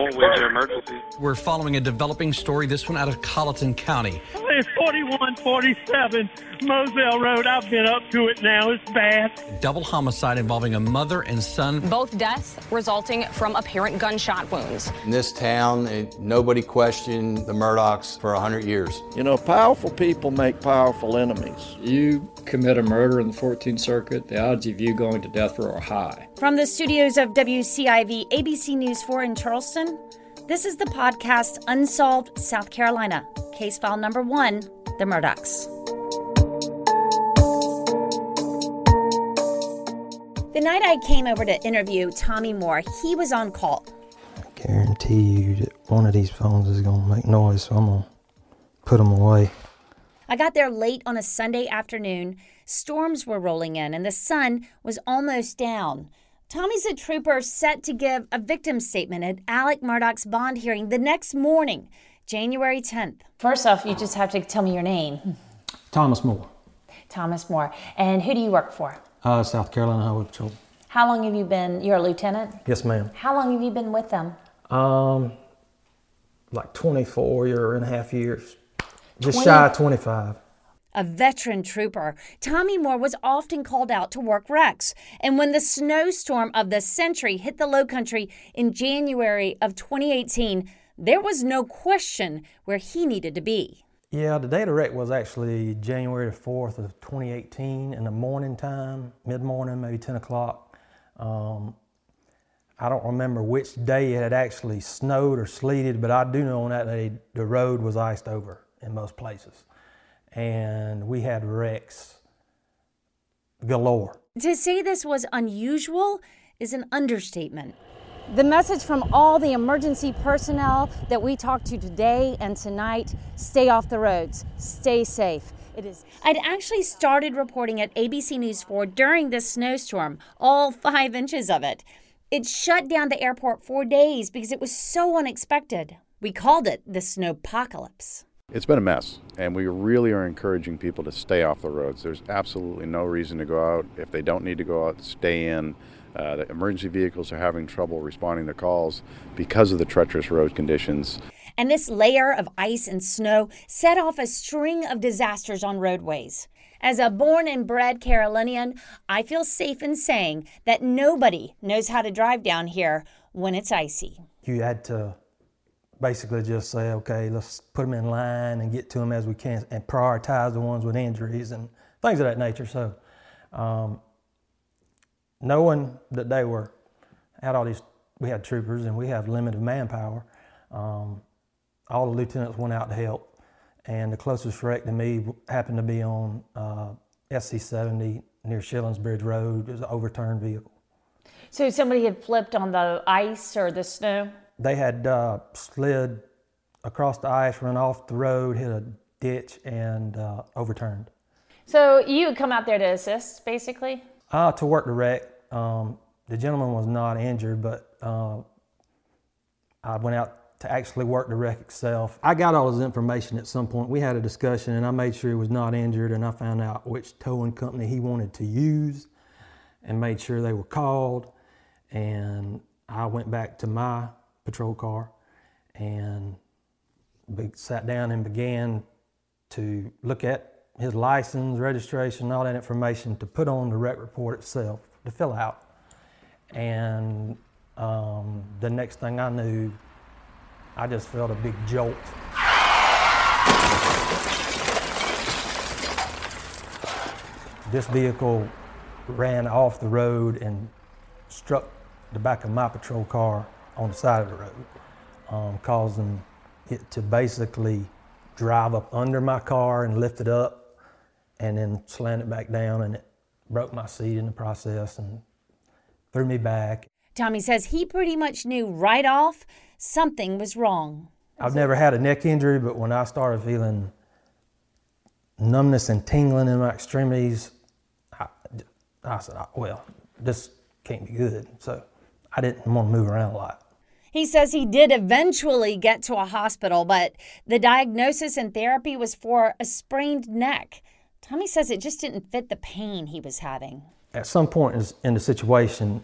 County 911, where's your emergency? We're following a developing story, this one out of Colleton County. It's 4147 Moselle Road. I've been up to it now. It's bad. Double homicide involving a mother and son. Both deaths resulting from apparent gunshot wounds. In this town, it, nobody questioned the Murdaughs for 100 years. You know, powerful people make powerful enemies. You commit a murder in the 14th Circuit, the odds of you going to death row are high. From the studios of WCIV ABC News 4 in Charleston, this is the podcast Unsolved South Carolina, case file number one The Murdaughs. The night I came over to interview Tommy Moore, he was on call. I guarantee you that one of these phones is going to make noise, so I'm going to put them away. I got there late on a Sunday afternoon. Storms were rolling in, and the sun was almost down. Tommy's a trooper set to give a victim statement at Alex Murdaugh's bond hearing the next morning, January 10th. First off, you just have to tell me your name. Thomas Moore, Thomas Moore. And who do you work for? uh, South Carolina Highway Patrol. How long have you been? You're a lieutenant? Yes, ma'am. How long have you been with them? Um, like 24 year and a half years. Just 20 shy of 25. A veteran trooper, Tommy Moore was often called out to work wrecks. And when the snowstorm of the century hit the low country in January of 2018, there was no question where he needed to be. Yeah, the date of wreck was actually January the 4th of 2018 in the morning time, mid morning, maybe 10 o'clock. Um, I don't remember which day it had actually snowed or sleeted, but I do know on that day the road was iced over in most places. And we had wrecks galore. To say this was unusual is an understatement. The message from all the emergency personnel that we talked to today and tonight stay off the roads, stay safe. It is. I'd actually started reporting at ABC News 4 during this snowstorm, all five inches of it. It shut down the airport for days because it was so unexpected. We called it the snowpocalypse. It's been a mess, and we really are encouraging people to stay off the roads. There's absolutely no reason to go out. If they don't need to go out, stay in. Uh, the emergency vehicles are having trouble responding to calls because of the treacherous road conditions. And this layer of ice and snow set off a string of disasters on roadways. As a born and bred Carolinian, I feel safe in saying that nobody knows how to drive down here when it's icy. You had to basically just say, okay, let's put them in line and get to them as we can and prioritize the ones with injuries and things of that nature. So, um, knowing that they were had all these, we had troopers and we have limited manpower. Um, all the lieutenants went out to help, and the closest wreck to me happened to be on uh, SC 70 near Shillingsbridge Road. It was an overturned vehicle. So somebody had flipped on the ice or the snow? They had uh, slid across the ice, run off the road, hit a ditch, and uh, overturned. So you had come out there to assist, basically? Uh, to work the wreck. Um, the gentleman was not injured, but uh, I went out to actually work the wreck itself. I got all his information at some point. We had a discussion, and I made sure he was not injured, and I found out which towing company he wanted to use, and made sure they were called. And I went back to my patrol car, and sat down and began to look at his license, registration, all that information to put on the wreck report itself to fill out. And um, the next thing I knew, I just felt a big jolt. This vehicle ran off the road and struck the back of my patrol car on the side of the road, um, causing it to basically drive up under my car and lift it up and then slant it back down and it broke my seat in the process and threw me back. Tommy says he pretty much knew right off something was wrong. I've never had a neck injury, but when I started feeling numbness and tingling in my extremities, I, I said, well, this can't be good. So I didn't want to move around a lot. He says he did eventually get to a hospital, but the diagnosis and therapy was for a sprained neck. Tommy says it just didn't fit the pain he was having. At some point in the situation,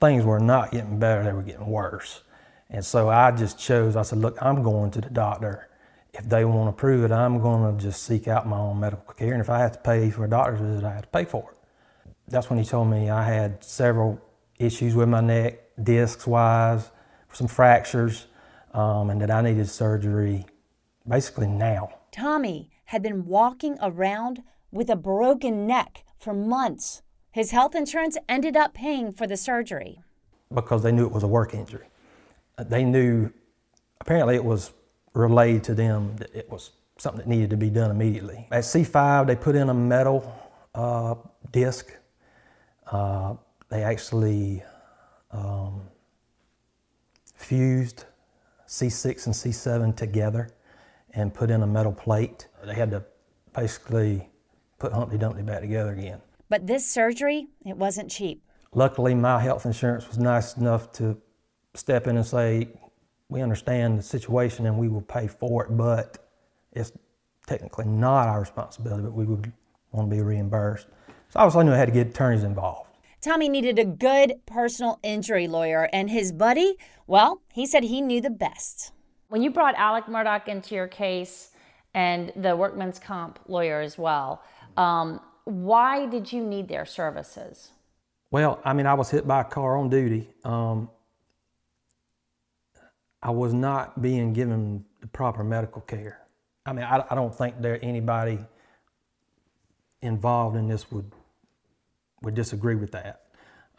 things were not getting better, they were getting worse. And so I just chose, I said, look, I'm going to the doctor. If they want to prove it, I'm going to just seek out my own medical care. And if I have to pay for a doctor's visit, I have to pay for it. That's when he told me I had several issues with my neck, discs wise, some fractures, um, and that I needed surgery basically now. Tommy had been walking around with a broken neck for months. His health insurance ended up paying for the surgery. Because they knew it was a work injury. They knew, apparently, it was relayed to them that it was something that needed to be done immediately. At C5, they put in a metal uh, disc. Uh, they actually um, fused C6 and C7 together and put in a metal plate. They had to basically put Humpty Dumpty back together again. But this surgery, it wasn't cheap. Luckily, my health insurance was nice enough to step in and say, we understand the situation and we will pay for it, but it's technically not our responsibility, but we would want to be reimbursed. So obviously I knew I had to get attorneys involved. Tommy needed a good personal injury lawyer, and his buddy, well, he said he knew the best. When you brought Alex Murdaugh into your case and the workman's comp lawyer as well, um, why did you need their services? Well, I mean, I was hit by a car on duty. Um, I was not being given the proper medical care. I mean, I, I don't think there anybody involved in this would would disagree with that.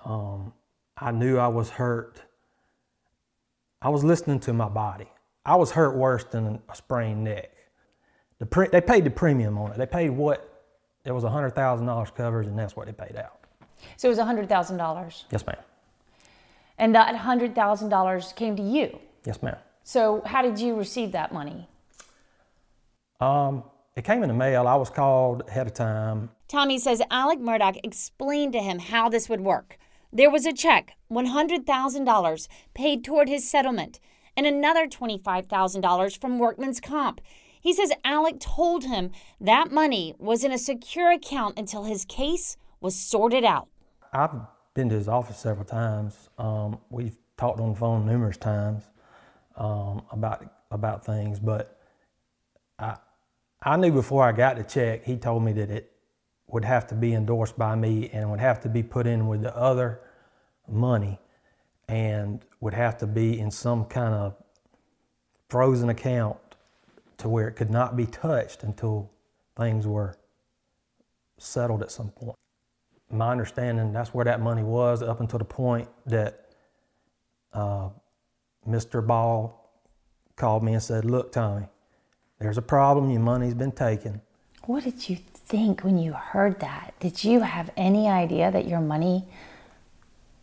Um, I knew I was hurt. I was listening to my body. I was hurt worse than a sprained neck. The pre- they paid the premium on it. They paid what it was hundred thousand dollars covered, and that's what they paid out. So it was hundred thousand dollars. Yes, ma'am. And that hundred thousand dollars came to you. Yes, ma'am. So how did you receive that money? Um, it came in the mail. I was called ahead of time. Tommy says Alex Murdaugh explained to him how this would work. There was a check, $100,000, paid toward his settlement, and another $25,000 from Workman's Comp. He says Alex told him that money was in a secure account until his case was sorted out. I've been to his office several times. Um, we've talked on the phone numerous times um, about about things, but I I knew before I got the check, he told me that it would have to be endorsed by me and would have to be put in with the other money and would have to be in some kind of frozen account to where it could not be touched until things were settled at some point. My understanding, that's where that money was up until the point that uh, Mr. Ball called me and said, Look, Tommy, there's a problem. Your money's been taken. What did you think when you heard that? Did you have any idea that your money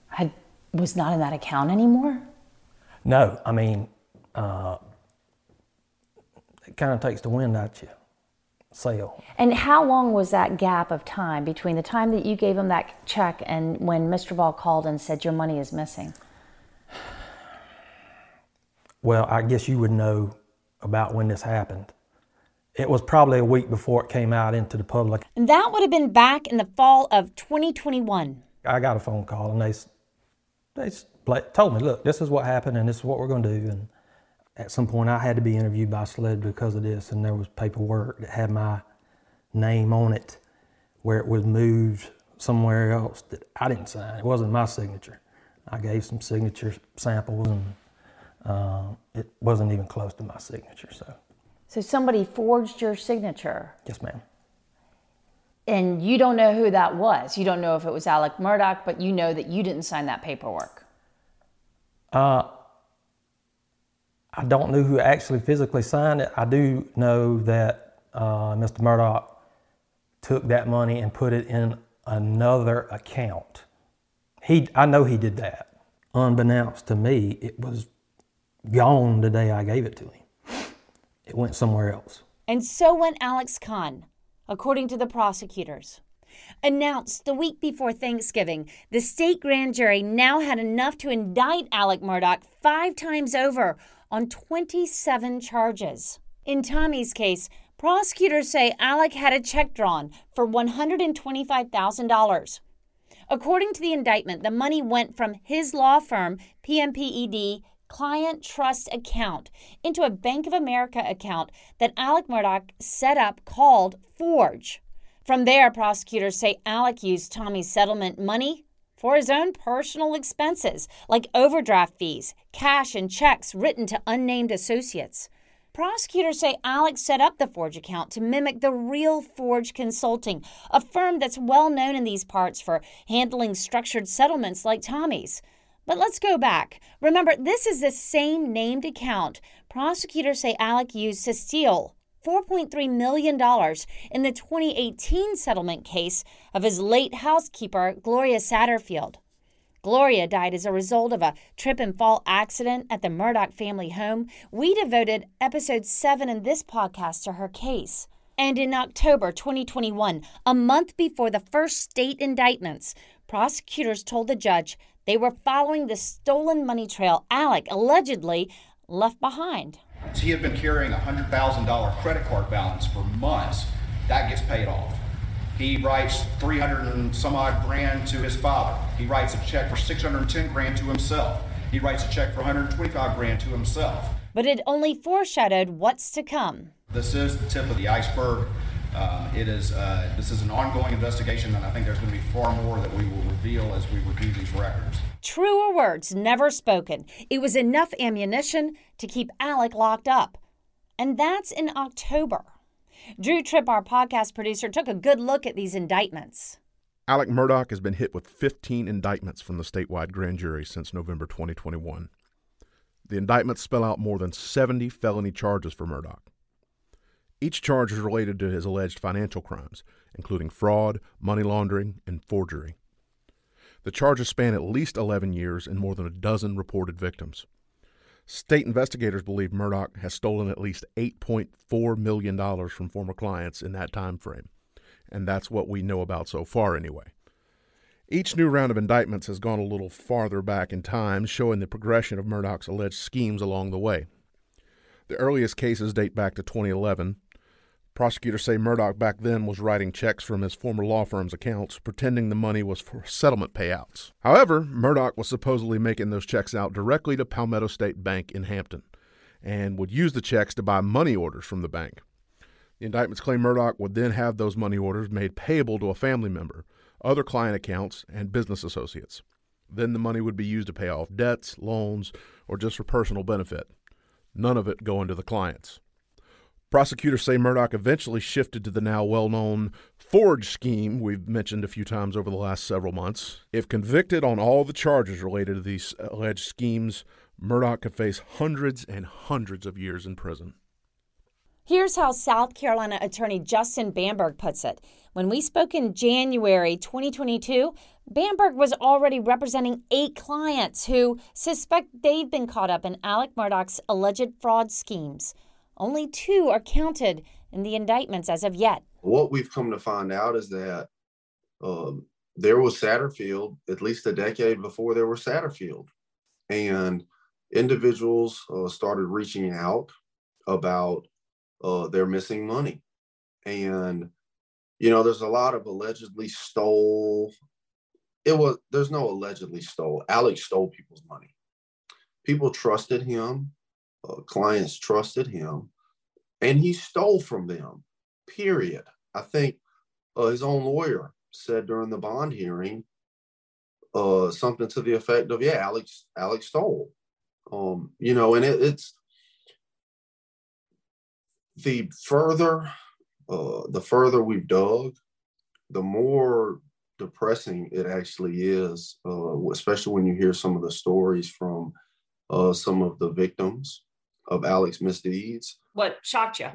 had was not in that account anymore? No, I mean, uh, it kind of takes the wind out you. Sale. And how long was that gap of time between the time that you gave him that check and when Mr. Ball called and said your money is missing? Well, I guess you would know about when this happened. It was probably a week before it came out into the public. And that would have been back in the fall of 2021. I got a phone call and they they told me, look, this is what happened and this is what we're going to do. And at some point, I had to be interviewed by SLED because of this, and there was paperwork that had my name on it where it was moved somewhere else that I didn't sign. It wasn't my signature. I gave some signature samples and uh, it wasn't even close to my signature. So, so somebody forged your signature. Yes, ma'am. And you don't know who that was. You don't know if it was Alex Murdaugh, but you know that you didn't sign that paperwork. Uh, I don't know who actually physically signed it. I do know that uh, Mr. Murdaugh took that money and put it in another account. he, I know he did that. Unbeknownst to me, it was gone the day I gave it to him. It went somewhere else. And so went Alex Kahn, according to the prosecutors. Announced the week before Thanksgiving, the state grand jury now had enough to indict Alex Murdaugh five times over on 27 charges. In Tommy's case, prosecutors say Alex had a check drawn for $125,000. According to the indictment, the money went from his law firm, PMPED client trust account into a Bank of America account that Alex Murdaugh set up called Forge. From there, prosecutors say Alex used Tommy's settlement money for his own personal expenses, like overdraft fees, cash, and checks written to unnamed associates. Prosecutors say Alex set up the Forge account to mimic the real Forge Consulting, a firm that's well known in these parts for handling structured settlements like Tommy's. But let's go back. Remember, this is the same named account prosecutors say Alex used to steal $4.3 million in the 2018 settlement case of his late housekeeper, Gloria Satterfield. Gloria died as a result of a trip and fall accident at the Murdaugh family home. We devoted episode 7 in this podcast to her case. And in October 2021, a month before the first state indictments, prosecutors told the judge they were following the stolen money trail Alex allegedly left behind. He had been carrying a $100,000 credit card balance for months. That gets paid off. He writes 300 and some odd grand to his father. He writes a check for 610 grand to himself. He writes a check for 125 grand to himself. But it only foreshadowed what's to come. This is the tip of the iceberg. Uh, it is uh, this is an ongoing investigation, and I think there's going to be far more that we will reveal as we review these records. Truer words never spoken. It was enough ammunition to keep Alex locked up, and that's in October. Drew Tripp, our podcast producer, took a good look at these indictments. Alex Murdaugh has been hit with 15 indictments from the statewide grand jury since November 2021. The indictments spell out more than 70 felony charges for Murdaugh. Each charge is related to his alleged financial crimes, including fraud, money laundering, and forgery. The charges span at least 11 years and more than a dozen reported victims. State investigators believe Murdaugh has stolen at least $8.4 million from former clients in that time frame, and that's what we know about so far anyway. Each new round of indictments has gone a little farther back in time, showing the progression of Murdaugh's alleged schemes along the way. The earliest cases date back to 2011, Prosecutors say Murdaugh back then was writing checks from his former law firm's accounts, pretending the money was for settlement payouts. However, Murdaugh was supposedly making those checks out directly to Palmetto State Bank in Hampton and would use the checks to buy money orders from the bank. The indictments claim Murdaugh would then have those money orders made payable to a family member, other client accounts, and business associates. Then the money would be used to pay off debts, loans, or just for personal benefit. None of it going to the clients. Prosecutors say Murdaugh eventually shifted to the now well known Forge scheme we've mentioned a few times over the last several months. If convicted on all the charges related to these alleged schemes, Murdaugh could face hundreds and hundreds of years in prison. Here's how South Carolina attorney Justin Bamberg puts it. When we spoke in January 2022, Bamberg was already representing eight clients who suspect they've been caught up in Alex Murdaugh's alleged fraud schemes. Only two are counted in the indictments as of yet. What we've come to find out is that um, there was Satterfield at least a decade before there was Satterfield. And individuals uh, started reaching out about uh, their missing money. And, you know, there's a lot of allegedly stole. It was, there's no allegedly stole. Alex stole people's money. People trusted him uh, clients trusted him and he stole from them, period. I think uh, his own lawyer said during the bond hearing uh, something to the effect of, yeah, Alex, Alex stole. Um, you know, and it, it's the further, uh, the further we've dug, the more depressing it actually is, uh, especially when you hear some of the stories from uh, some of the victims of Alex misdeeds. What shocked you?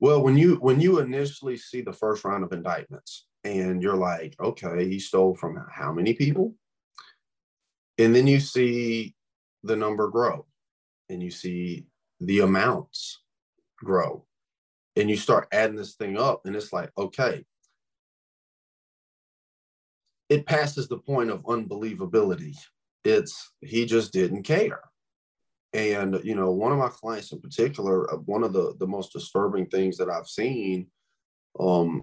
Well, when you when you initially see the first round of indictments and you're like, okay, he stole from how many people? And then you see the number grow and you see the amounts grow and you start adding this thing up and it's like okay it passes the point of unbelievability it's he just didn't care and you know one of my clients in particular uh, one of the the most disturbing things that i've seen um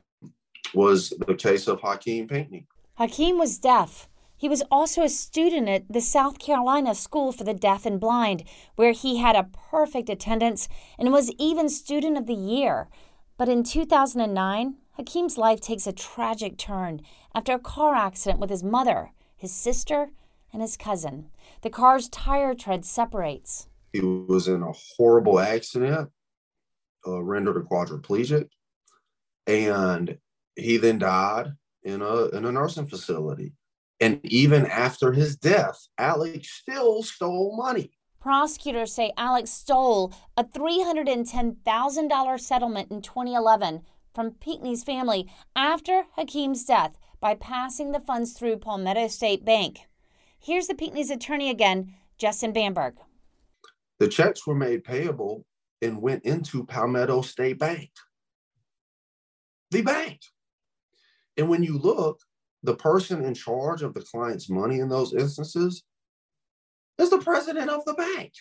was the case of hakeem pinckney hakeem was deaf he was also a student at the South Carolina School for the Deaf and Blind, where he had a perfect attendance and was even Student of the Year. But in 2009, Hakeem's life takes a tragic turn after a car accident with his mother, his sister, and his cousin. The car's tire tread separates. He was in a horrible accident, uh, rendered a quadriplegic, and he then died in a in a nursing facility. And even after his death, Alex still stole money. Prosecutors say Alex stole a $310,000 settlement in 2011 from Pinckney's family after Hakeem's death by passing the funds through Palmetto State Bank. Here's the Pinckney's attorney again, Justin Bamberg. The checks were made payable and went into Palmetto State Bank. The bank. And when you look, the person in charge of the client's money in those instances is the president of the bank.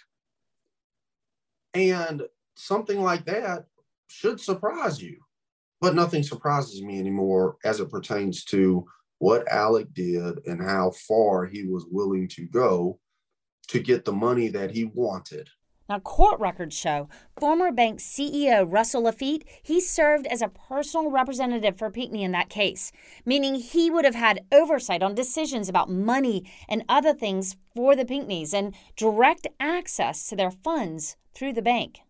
And something like that should surprise you. But nothing surprises me anymore as it pertains to what Alex did and how far he was willing to go to get the money that he wanted. Now, court records show former bank CEO Russell Laffitte, he served as a personal representative for Pinckney in that case, meaning he would have had oversight on decisions about money and other things for the Pinckneys and direct access to their funds through the bank.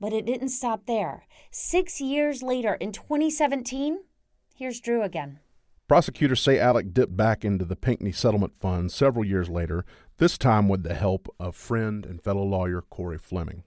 But it didn't stop there. Six years later, in 2017, here's Drew again. Prosecutors say Alex dipped back into the Pinckney settlement fund several years later, this time with the help of friend and fellow lawyer Corey Fleming.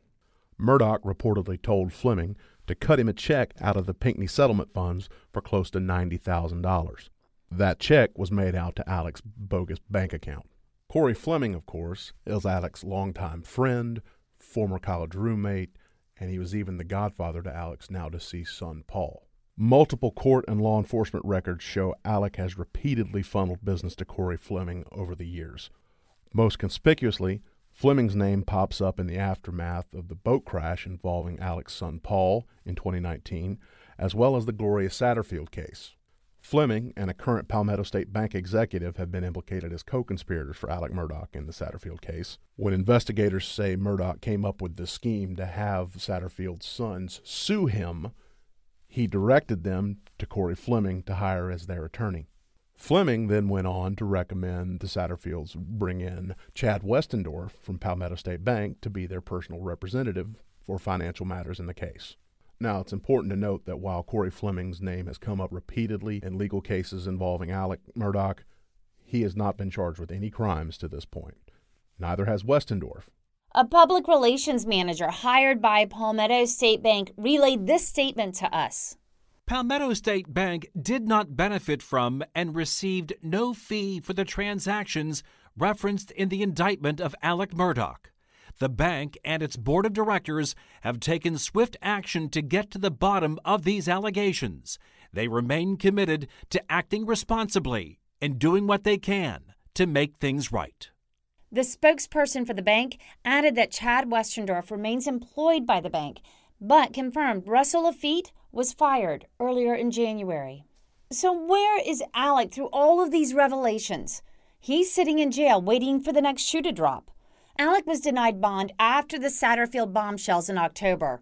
Murdaugh reportedly told Fleming to cut him a check out of the Pinckney settlement funds for close to $90,000. That check was made out to Alec's bogus bank account. Corey Fleming, of course, is Alec's longtime friend, former college roommate, and he was even the godfather to Alec's now deceased son, Paul. Multiple court and law enforcement records show Alex has repeatedly funneled business to Corey Fleming over the years. Most conspicuously, Fleming's name pops up in the aftermath of the boat crash involving Alec's son Paul in 2019, as well as the Gloria Satterfield case. Fleming and a current Palmetto State Bank executive have been implicated as co conspirators for Alex Murdaugh in the Satterfield case. When investigators say Murdaugh came up with the scheme to have Satterfield's sons sue him he directed them to Corey Fleming to hire as their attorney. Fleming then went on to recommend the Satterfields bring in Chad Westendorf from Palmetto State Bank to be their personal representative for financial matters in the case. Now, it's important to note that while Corey Fleming's name has come up repeatedly in legal cases involving Alex Murdaugh, he has not been charged with any crimes to this point. Neither has Westendorf. A public relations manager hired by Palmetto State Bank relayed this statement to us. Palmetto State Bank did not benefit from and received no fee for the transactions referenced in the indictment of Alex Murdaugh. The bank and its board of directors have taken swift action to get to the bottom of these allegations. They remain committed to acting responsibly and doing what they can to make things right. The spokesperson for the bank added that Chad Westendorf remains employed by the bank, but confirmed Russell Laffitte was fired earlier in January. So, where is Alex through all of these revelations? He's sitting in jail waiting for the next shoe to drop. Alex was denied bond after the Satterfield bombshells in October.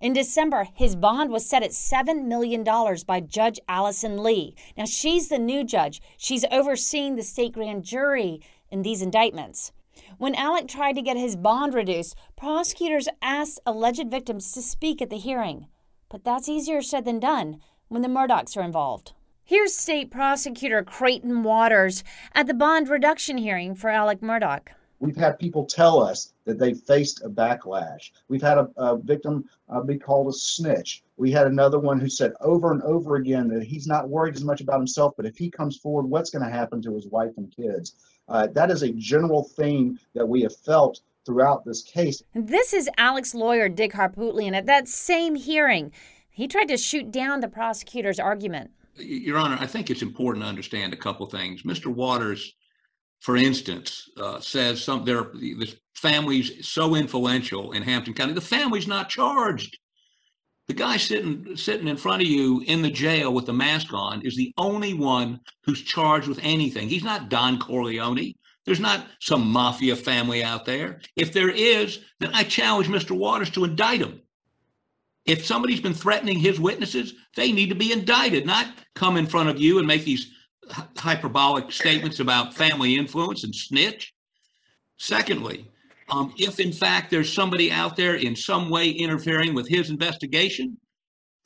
In December, his bond was set at $7 million by Judge Allison Lee. Now, she's the new judge. She's overseeing the state grand jury in these indictments. When Alex tried to get his bond reduced, prosecutors asked alleged victims to speak at the hearing. But that's easier said than done when the Murdaughs are involved. Here's State Prosecutor Creighton Waters at the bond reduction hearing for Alex Murdaugh. We've had people tell us that they faced a backlash. We've had a, a victim uh, be called a snitch. We had another one who said over and over again that he's not worried as much about himself, but if he comes forward, what's going to happen to his wife and kids? Uh, that is a general theme that we have felt throughout this case. This is Alex lawyer Dick Harpootlian at that same hearing. He tried to shoot down the prosecutor's argument. Your Honor, I think it's important to understand a couple things. Mr. Waters, for instance, uh, says some there this family's so influential in Hampton County. The family's not charged. The guy sitting sitting in front of you in the jail with the mask on is the only one who's charged with anything. He's not Don Corleone. There's not some mafia family out there. If there is, then I challenge Mr. Waters to indict him. If somebody's been threatening his witnesses, they need to be indicted, not come in front of you and make these hyperbolic statements about family influence and snitch. Secondly, um, if in fact there's somebody out there in some way interfering with his investigation,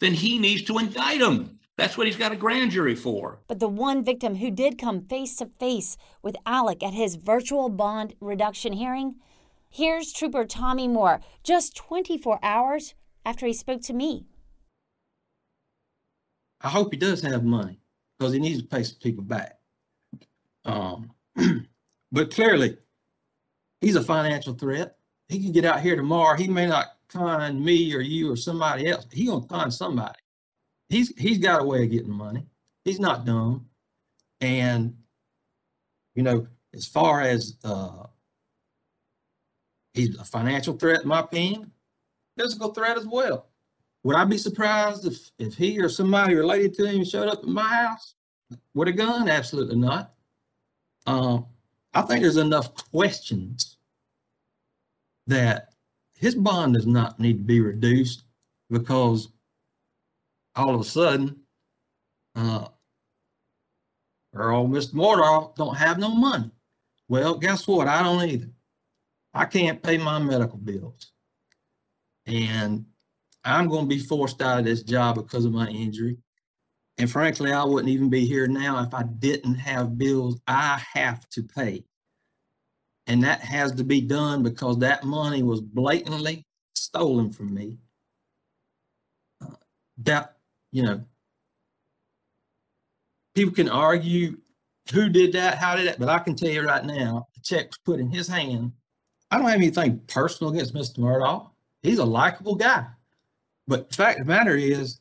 then he needs to indict him. That's what he's got a grand jury for. But the one victim who did come face to face with Alex at his virtual bond reduction hearing, here's Trooper Tommy Moore just 24 hours after he spoke to me. I hope he does have money because he needs to pay some people back. Um, but clearly, he's a financial threat. He can get out here tomorrow. He may not con me or you or somebody else. He gonna con somebody. He's he's got a way of getting money. He's not dumb. And you know, as far as uh, he's a financial threat, in my opinion, physical threat as well. Would I be surprised if if he or somebody related to him showed up at my house with a gun? Absolutely not. Um, I think there's enough questions that his bond does not need to be reduced because all of a sudden, uh, Earl, Mr. Murdaugh don't have no money. Well, guess what? I don't either. I can't pay my medical bills. And I'm going to be forced out of this job because of my injury. And frankly, I wouldn't even be here now if I didn't have bills I have to pay. And that has to be done because that money was blatantly stolen from me. Uh, that, you know, people can argue who did that, how did that, but I can tell you right now, the check was put in his hand. I don't have anything personal against Mr. Murdaugh. He's a likable guy. But the fact of the matter is,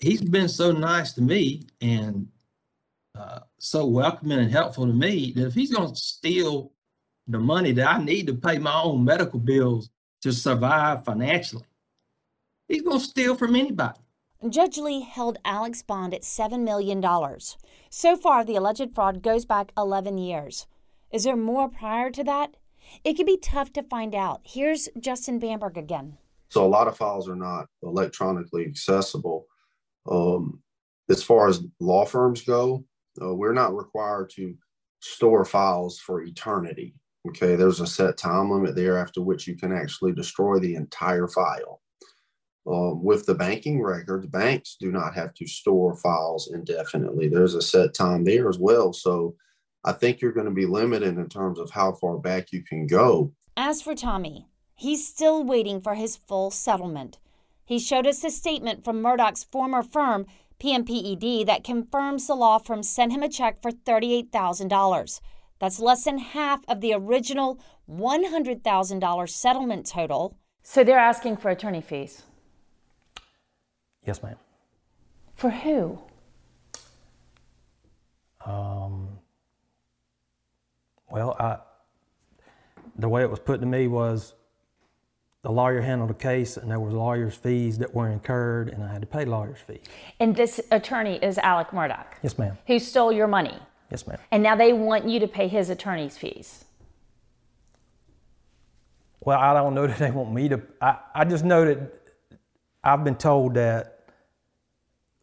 he's been so nice to me and uh, so welcoming and helpful to me that if he's going to steal the money that I need to pay my own medical bills to survive financially, he's going to steal from anybody. Judge Lee held Alex Bond at $7 million. So far, the alleged fraud goes back 11 years. Is there more prior to that? It can be tough to find out. Here's Justin Bamberg again. So a lot of files are not electronically accessible. Um, as far as law firms go, uh, we're not required to store files for eternity. Okay, there's a set time limit there after which you can actually destroy the entire file. Um, with the banking records, banks do not have to store files indefinitely. There's a set time there as well. So I think you're going to be limited in terms of how far back you can go. As for Tommy, he's still waiting for his full settlement. He showed us a statement from Murdaugh's former firm, PMPED, that confirms the law firm sent him a check for $38,000. That's less than half of the original $100,000 settlement total. So they're asking for attorney fees. Yes, ma'am. For who? Um, well, I, the way it was put to me was the lawyer handled the case and there was lawyers' fees that were incurred and I had to pay lawyers' fees. And this attorney is Alex Murdaugh. Yes, ma'am. Who stole your money. Yes, ma'am. And now they want you to pay his attorney's fees. Well, I don't know that they want me to. I, I just know that I've been told that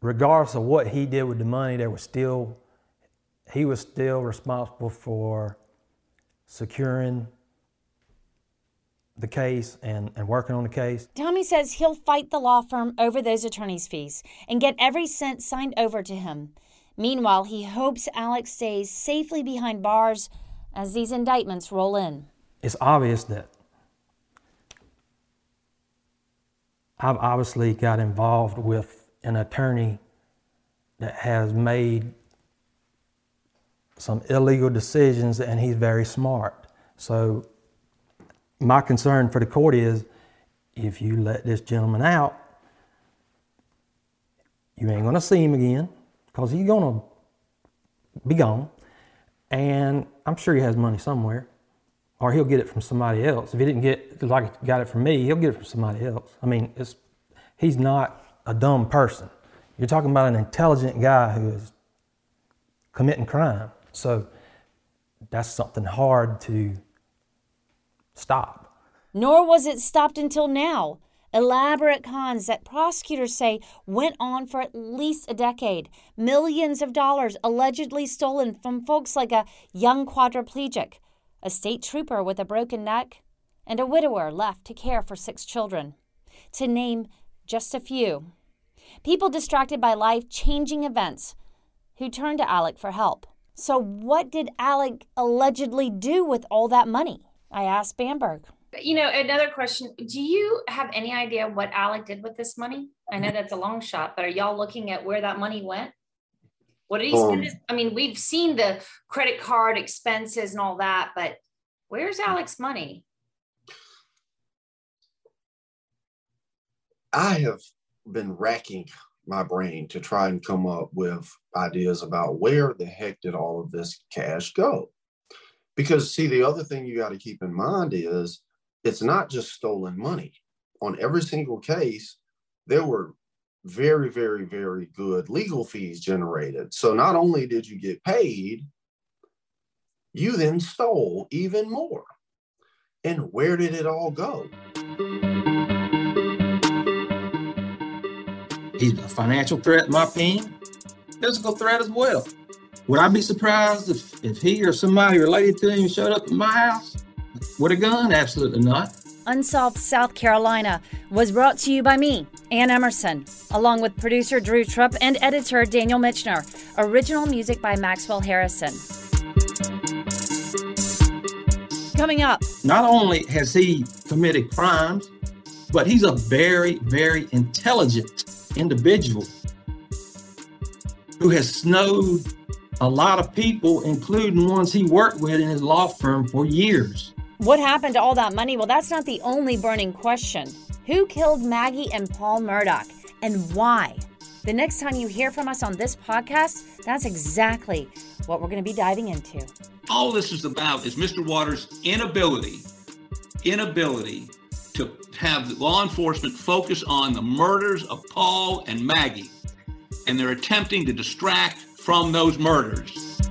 regardless of what he did with the money, there was still, he was still responsible for securing the case and, and working on the case. Tommy says he'll fight the law firm over those attorney's fees and get every cent signed over to him. Meanwhile, he hopes Alex stays safely behind bars as these indictments roll in. It's obvious that I've obviously got involved with an attorney that has made some illegal decisions and he's very smart. So my concern for the court is if you let this gentleman out, you ain't gonna see him again because he's gonna be gone. And I'm sure he has money somewhere, or he'll get it from somebody else. If he didn't get like got it from me, he'll get it from somebody else. I mean, it's he's not a dumb person. You're talking about an intelligent guy who is committing crime. So that's something hard to stop. Nor was it stopped until now. Elaborate cons that prosecutors say went on for at least a decade. Millions of dollars allegedly stolen from folks like a young quadriplegic, a state trooper with a broken neck, and a widower left to care for six children. To name just a few. People distracted by life changing events who turned to Alex for help. So, what did Alex allegedly do with all that money? I asked Bamberg. You know, another question Do you have any idea what Alex did with this money? I know that's a long shot, but are y'all looking at where that money went? What did he spend? Um, his, I mean, we've seen the credit card expenses and all that, but where's Alec's money? I have been racking my brain to try and come up with ideas about where the heck did all of this cash go? Because, see, the other thing you got to keep in mind is it's not just stolen money. On every single case, there were very, very, very good legal fees generated. So not only did you get paid, you then stole even more. And where did it all go? He's a financial threat, my opinion, physical threat as well. Would I be surprised if, if he or somebody related to him showed up at my house with a gun? Absolutely not. Unsolved South Carolina was brought to you by me, Anne Emerson, along with producer Drew Tripp and editor Daniel Michener. Original music by Maxwell Harrison. Coming up, Not only has he committed crimes, but he's a very, very intelligent individual who has snowed a lot of people, including ones he worked with in his law firm for years. what happened to all that money? Well, that's not the only burning question. Who killed Maggie and Paul Murdaugh and why? The next time you hear from us on this podcast, that's exactly what we're going to be diving into. All this is about is Mr. Waters' inability, inability to have law enforcement focus on the murders of Paul and Maggie. And they're attempting to distract from those murders.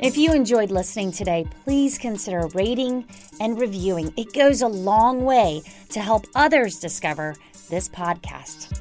If you enjoyed listening today, please consider rating and reviewing. It goes a long way to help others discover this podcast.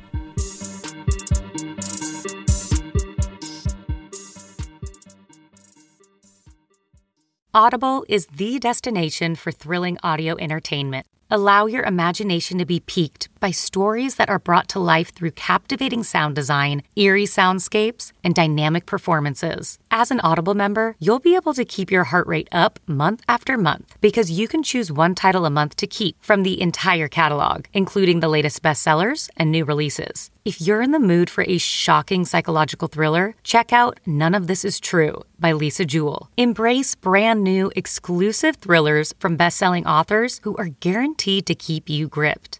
Audible is the destination for thrilling audio entertainment. Allow your imagination to be piqued by stories that are brought to life through captivating sound design, eerie soundscapes, and dynamic performances. As an Audible member, you'll be able to keep your heart rate up month after month because you can choose one title a month to keep from the entire catalog, including the latest bestsellers and new releases. If you're in the mood for a shocking psychological thriller, check out None of This Is True by Lisa Jewell. Embrace brand new exclusive thrillers from best-selling authors who are guaranteed to keep you gripped.